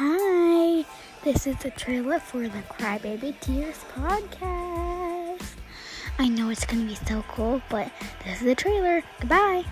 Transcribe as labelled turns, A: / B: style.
A: Hi, this is the trailer for the Crybaby Tears podcast. I know it's gonna be so cool, but this is the trailer. Goodbye.